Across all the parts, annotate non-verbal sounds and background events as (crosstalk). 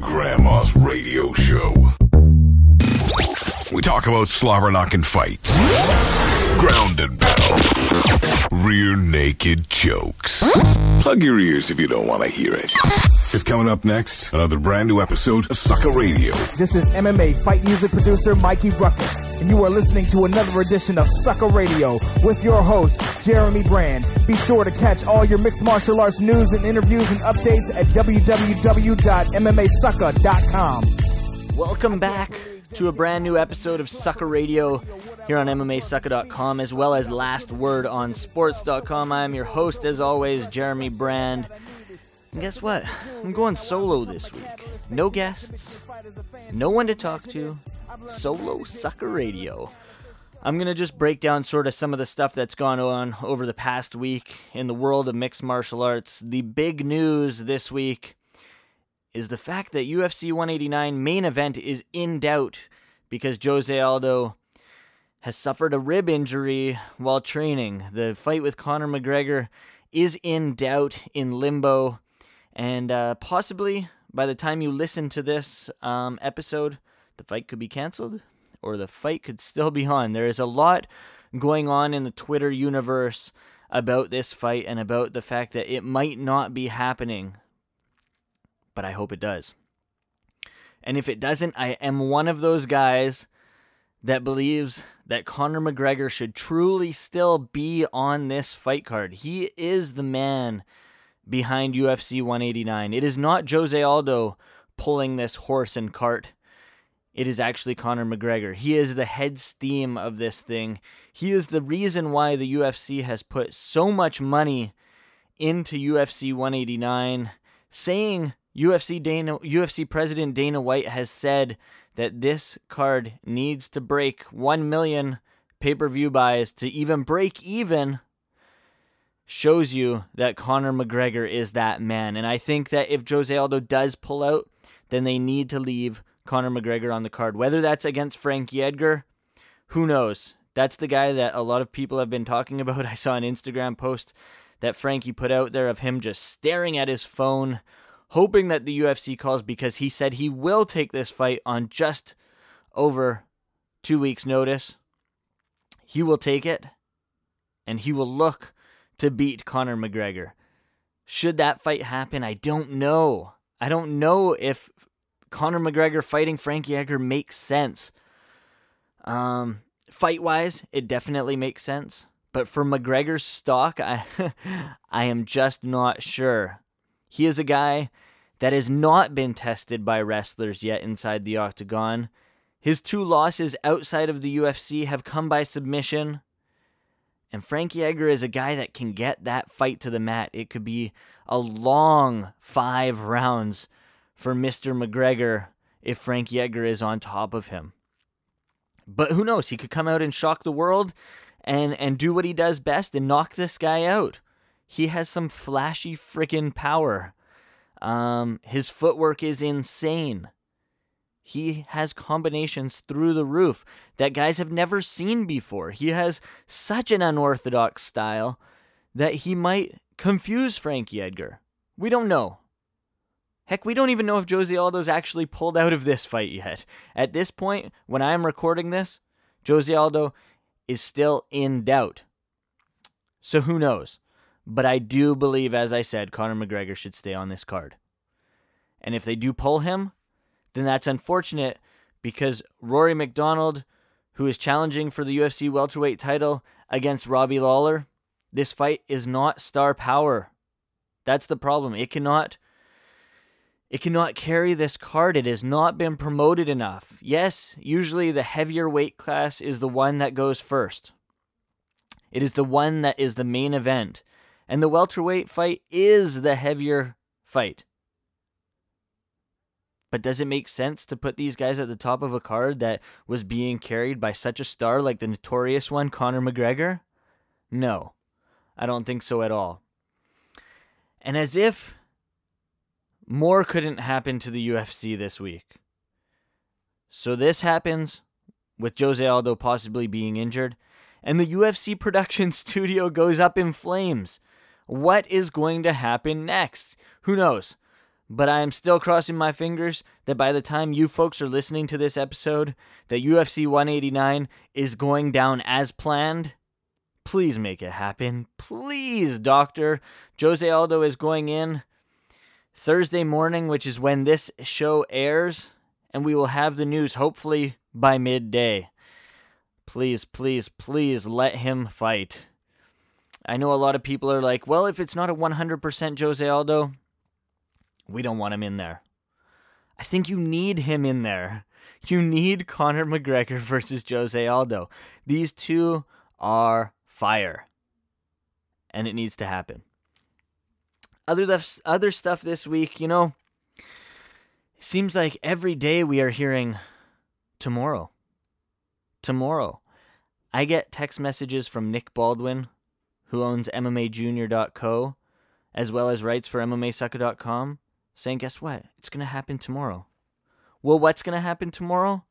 Grandma's radio show. We talk about slobber fights, ground and pound, rear naked chokes. Plug your ears if you don't want to hear it. It's coming up next, another brand new episode of Sucka Radio. This is MMA fight music producer Mikey Ruckus, and you are listening to another edition of Sucka Radio with your host, Jeremy Brand. Be sure to catch all your mixed martial arts news and interviews and updates at www.mmasucka.com. Welcome back to a brand new episode of Sucka Radio here on MMASucka.com as well as Last Word on Sports.com. I'm your host, as always, Jeremy Brand. And guess what? I'm going solo this week. No guests, no one to talk to, solo Sucka Radio. I'm going to just break down sort of some of the stuff that's gone on over the past week in the world of mixed martial arts. The big news this week is the fact that UFC 189 main event is in doubt because Jose Aldo has suffered a rib injury while training. The fight with Conor McGregor is in doubt, in limbo, and uh, possibly by the time you listen to this um, episode, the fight could be canceled or the fight could still be on. There is a lot going on in the Twitter universe about this fight and about the fact that it might not be happening, but I hope it does. And if it doesn't, I am one of those guys that believes that Conor McGregor should truly still be on this fight card. He is the man behind UFC 189. It is not Jose Aldo pulling this horse and cart. It is actually Conor McGregor. He is the head steam of this thing. He is the reason why the UFC has put so much money into UFC 189, saying UFC Dana UFC president Dana White has said that this card needs to break 1 million pay-per-view buys to even break even shows you that Conor McGregor is that man. And I think that if Jose Aldo does pull out, then they need to leave Conor McGregor on the card. Whether that's against Frankie Edgar, who knows? That's the guy that a lot of people have been talking (laughs) about. I saw an Instagram post that Frankie put out there of him just staring at his phone, hoping that the UFC calls because he said he will take this fight on just over two weeks' notice. He will take it, and he will look to beat Conor McGregor. Should that fight happen? I don't know. I don't know if Conor McGregor fighting Frankie Edgar makes sense. Um, fight wise, it definitely makes sense. But for McGregor's stock, I (laughs) I am just not sure. He is a guy that has not been tested by wrestlers yet inside the octagon. His two losses outside of the UFC have come by submission. And Frankie Edgar is a guy that can get that fight to the mat. It could be a long five rounds for Mr. McGregor if Frankie Edgar is on top of him. But who knows? He could come out and shock the world and, and do what he does best and knock this guy out. He has some flashy freaking power. Um, his footwork is insane. He has combinations through the roof that guys have never seen before. He has such an unorthodox style that he might confuse Frankie Edgar. We don't know. Heck, we don't even know if Jose Aldo's actually pulled out of this fight yet. At this point, when I'm recording this, Jose Aldo is still in doubt. So who knows? But I do believe, as I said, Conor McGregor should stay on this card. And if they do pull him, then that's unfortunate because Rory MacDonald, who is challenging for the UFC welterweight title against Robbie Lawler, this fight is not star power. That's the problem. It cannot it cannot carry this card. It has not been promoted enough. Yes, usually the heavier weight class is the one that goes first. It is the one that is the main event. And the welterweight fight is the heavier fight. But does it make sense to put these guys at the top of a card that was being carried by such a star like the notorious one, Conor McGregor? No, I don't think so at all. And as if more couldn't happen to the UFC this week. So this happens with Jose Aldo possibly being injured, and the UFC production (laughs) studio goes up in flames. What is going to happen next? Who knows? but I am still crossing my fingers that by the time you folks are listening to this episode, that UFC 189 is going down as planned. Please make it happen. Please, doctor. Jose Aldo is going in Thursday morning, which is when this show airs, and we will have the news hopefully by midday. Please, please, please let him fight. I know a lot of people are like, well, if it's not a 100% Jose Aldo, we don't want him in there. I think you need him in there. You need Conor McGregor (laughs) versus Jose Aldo. These two are fire. And it needs to happen. Other, other stuff this week, you know, seems like every day we are hearing tomorrow. Tomorrow. I get text messages from Nick Baldwin, who owns MMAJunior.co, as well as writes for MMASucka.com saying, Guess what? It's going to happen tomorrow. Well, what's going to happen tomorrow?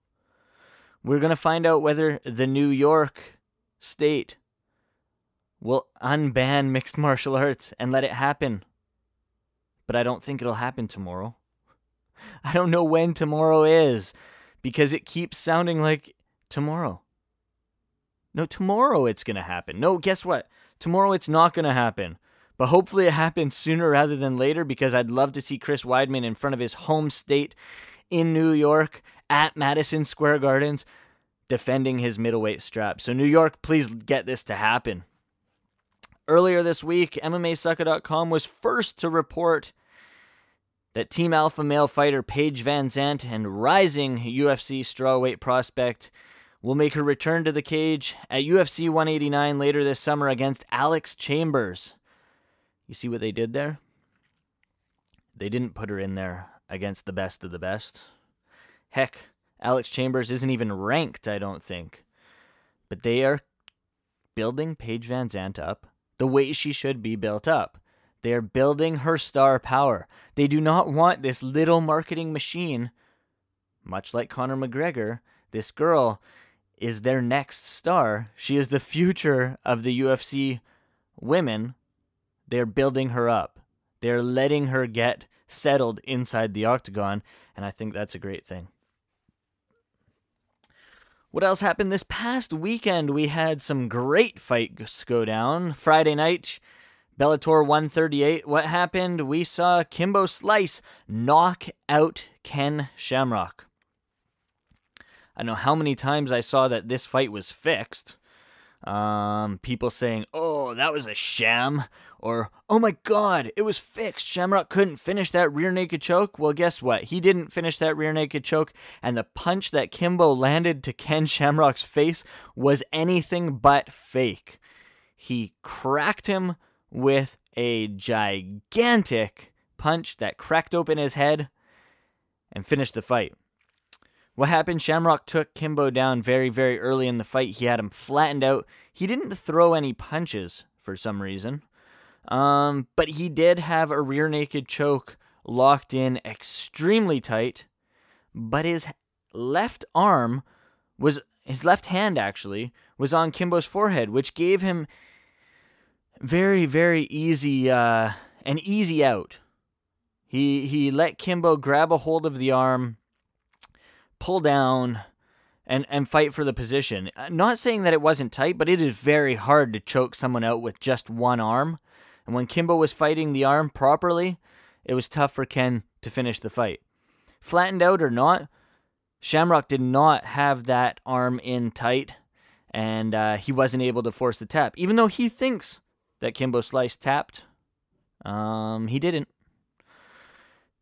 We're going to find out whether the New York state will unban mixed (laughs) martial arts and let it happen. But I don't think it'll happen tomorrow. (laughs) I don't know when tomorrow is because it keeps sounding like tomorrow. No, tomorrow it's going to happen. No, guess what? Tomorrow it's not going to happen. But hopefully it happens sooner rather than later because I'd love to see Chris Weidman in front of his home state in New York at Madison Square Gardens defending his middleweight strap. So, New York, please get this to happen. Earlier this week, MMASucka.com was first to report that Team Alpha male fighter Paige VanZant and rising UFC strawweight prospect will make her return to the cage at UFC 189 later this summer against Alex Chambers. You see what they did there? They didn't put her in there against the best of the best. Heck, Alex Chambers isn't even ranked, I don't think. But they are building Paige VanZant up the way she should be built up. They are building her star power. They do not want this little marketing machine, much like Conor McGregor. This girl is their next star. She is the future of the UFC women they're building her up. They're letting her get settled inside the octagon, and I think that's a great thing. What else happened this past weekend? We had some great fights go down. Friday night, Bellator 138. What happened? We saw Kimbo Slice knock out Ken Shamrock. I know how many times I saw that this fight was fixed. Um, people saying, "Oh, that was a sham," or "Oh my God, it was fixed. Shamrock couldn't finish that rear naked choke." Well, guess what? He didn't finish that rear naked choke, and the punch that Kimbo landed to Ken (laughs) Shamrock's face was anything but fake. He cracked him with a gigantic punch that cracked open his head and finished the fight. What happened? Shamrock took Kimbo down very, very early in the fight. He had him flattened out. He didn't throw any punches for some reason. Um, but he did have a rear naked choke locked in extremely tight. But his left arm was, his left hand actually, was on Kimbo's forehead, which gave him very, very easy, uh, an easy out. He, he let Kimbo grab a hold of the arm pull down and and fight for the position. Uh, not saying that it wasn't tight, but it is very hard to choke someone out with just one arm. And when Kimbo was fighting the arm properly, it was tough for Ken to finish the fight. Flattened out or not, Shamrock did not have that arm in tight, and uh, he wasn't able to force the tap. Even though he thinks that Kimbo Slice tapped, um, he didn't.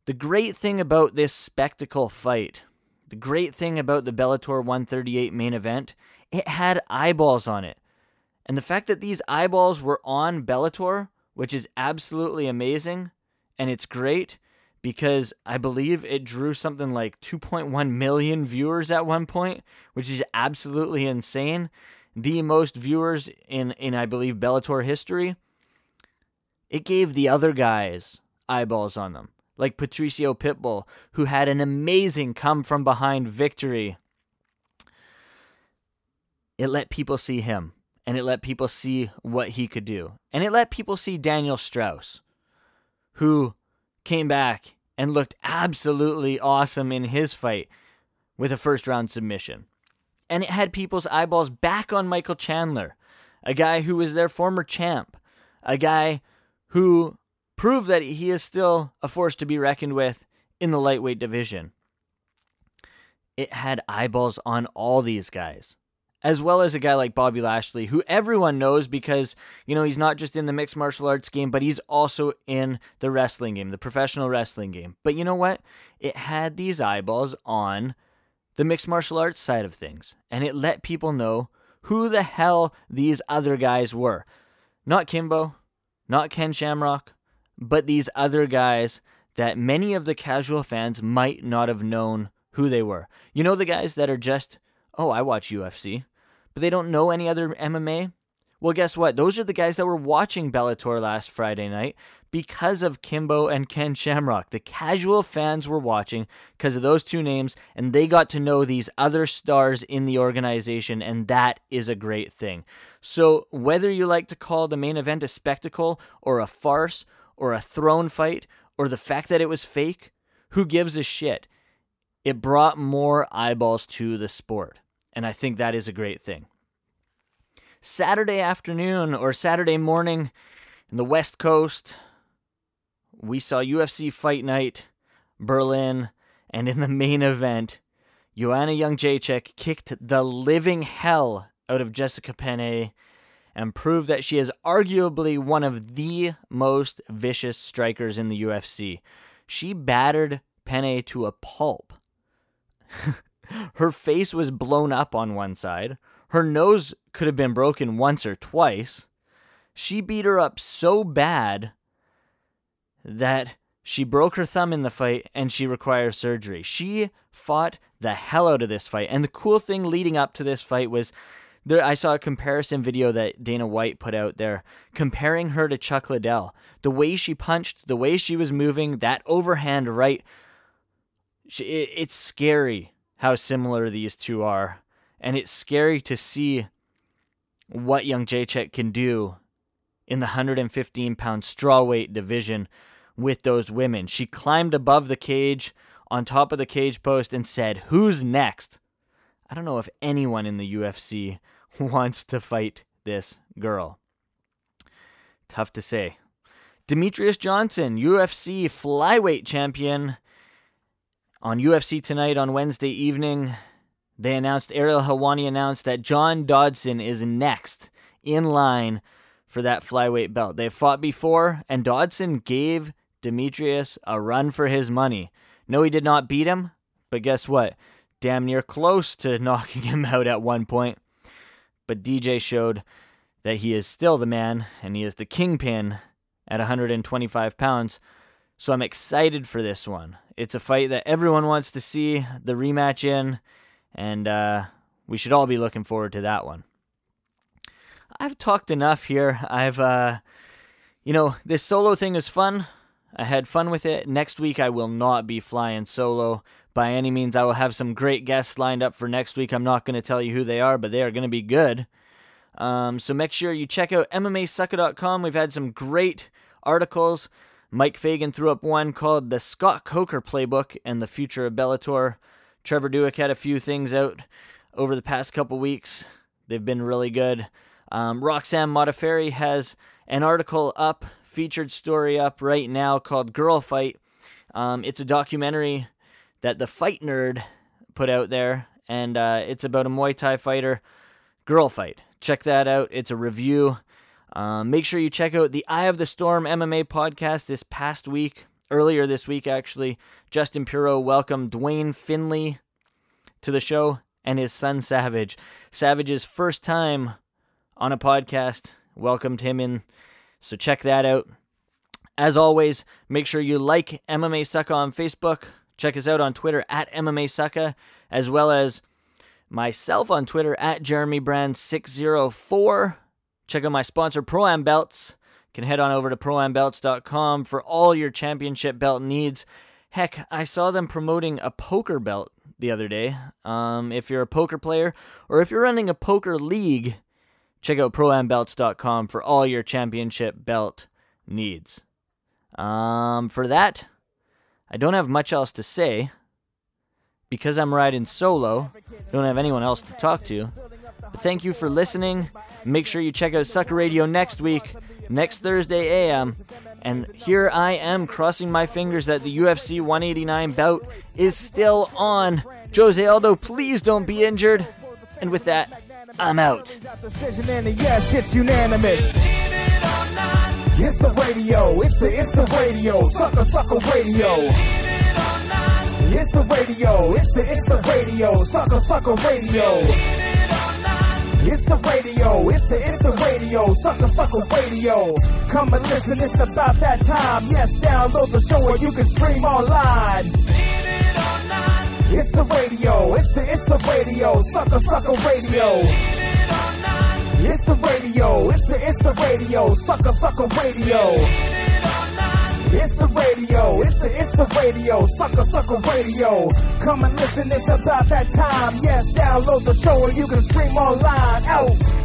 The great thing about this spectacle fight the great thing about the Bellator 138 main event, it had eyeballs on it. And the fact that these eyeballs were on Bellator, which is absolutely amazing, and it's great because I believe it drew something like 2.1 million viewers at one point, which is absolutely insane. The most viewers in, in I believe, Bellator history. It gave the other guys eyeballs on them like Patricio Pitbull, who had an amazing come from behind victory. It let people see him, and it let people see what he could do. And it let people see Daniel Straus, who came back and looked absolutely awesome in his fight with a first round submission. And it had people's eyeballs back on Michael Chandler, a guy who was their former champ, a guy who proved that he is still a force to be reckoned with in the lightweight division. It had eyeballs on all these guys as well as a guy like Bobby Lashley, who everyone knows because, you know, he's not just in the mixed martial arts game, but he's also in the wrestling game, the professional wrestling game. But you know what? It had these eyeballs on the mixed martial arts side of things, and it let people know who the hell these other guys were. Not Kimbo, not Ken Shamrock, but these other guys that many of the casual fans might not have known who they were. You know, the guys that are just, oh, I watch UFC but they don't know any other MMA? Well, guess what? Those are the guys that were watching Bellator last Friday night because of Kimbo and Ken Shamrock. The casual fans were watching because of those two names, and they got to know these other stars in the organization, and that is a great thing. So, whether you like to call the main event a spectacle, or a farce, or a thrown fight, or the fact that it was fake, who gives a shit? It brought more eyeballs to the sport. And I think that is a great thing. Saturday afternoon or Saturday morning in the West Coast, we saw UFC Fight Night, Berlin, and in the main event, Joanna Jędrzejczyk kicked the living hell out of Jessica Penne and prove that she is arguably one of the most vicious strikers in the UFC. She battered Penne to a pulp. (laughs) Her face was blown up on one side. Her nose could have been broken once or twice. She beat her up so bad that she broke her thumb in the fight and she required surgery. She fought the hell out of this fight. And the cool thing leading up to this fight was there I saw a comparison video that Dana White put out there comparing her to Chuck Liddell. The way she punched, the way she was moving, that overhand right she, it, it's scary how similar these two are. And it's scary to see what Jędrzejczyk can do in the 115 pound strawweight division with those women. She climbed above the cage on top of the cage post and said, Who's next? I don't know if anyone in the UFC (laughs) wants to fight this girl. Tough to say. Demetrious Johnson, UFC flyweight champion, on UFC Tonight on Wednesday evening, they announced, Ariel Helwani announced that John Dodson is next in line for that flyweight belt. They've fought before, and Dodson gave Demetrious a run for his money. No, he did not beat him, but guess what? Damn near close to (laughs) knocking him out at one point. But DJ showed that he is still the man, and he is the kingpin at 125 pounds. So I'm excited for this one. It's a fight that everyone wants to see the rematch in, and uh, we should all be looking forward to that one. I've talked enough here. I've, uh, you know, this solo thing is fun. I had fun with it. Next week, I will not be flying solo by any means. I will have some great guests lined up for next week. I'm not going to tell you who they are, but they are going to be good. Um, so make sure you check out MMASucka.com. We've had some great articles. Mike Fagan threw up one called The Scott Coker Playbook and the Future of Bellator. Trevor Duick had a few things out over the past couple weeks. They've been really good. Um, Roxanne Modafferi has an article up, featured story up right now called Girl Fight. Um, it's a documentary that the Fight Nerd put out there, and uh, it's about a Muay Thai fighter, Girl Fight. Check that out. It's a review. Um, make sure you check out the Eye of the Storm MMA podcast this past week, earlier this week actually. Justin Puro welcomed Dwayne Finley to the show and his son Savage. Savage's first time on a podcast welcomed him in, so check that out. As always, make sure you like MMA Sucka on Facebook. Check us out on Twitter at MMA Sucka, as well as myself on Twitter at Jeremy Brand 604 Check out my sponsor, Pro Am Belts. You can head on over to proambelts.com for all your championship belt needs. Heck, I saw them promoting a poker belt the other day. Um, if you're a poker player or if you're running a poker league, check out proambelts.com for all your championship belt needs. Um, for that, I don't have much else to say because I'm riding solo. Don't have anyone else to talk to. But thank you for listening. Make sure you check out Sucka Radio next week, next Thursday AM. And here I am crossing my fingers that the UFC 189 bout is still on. Jose Aldo, please don't be injured. And with that, I'm out. Yes, it's unanimous. It's the radio, it's the it's the radio, sucker sucker radio. It's the radio, it's the it's the radio, sucker sucker radio. It's the radio, it's the it's the radio, sucker sucker radio. Come and listen, it's about that time. Yes, download the show or you can stream online. It's the radio, it's the it's the radio, sucker sucker radio. It's the radio, it's the it's the radio, sucker sucker radio. It's the radio, it's the it's the radio, sucker sucker radio. Come and listen, it's about that time. Yes, download the show or you can stream online. Out.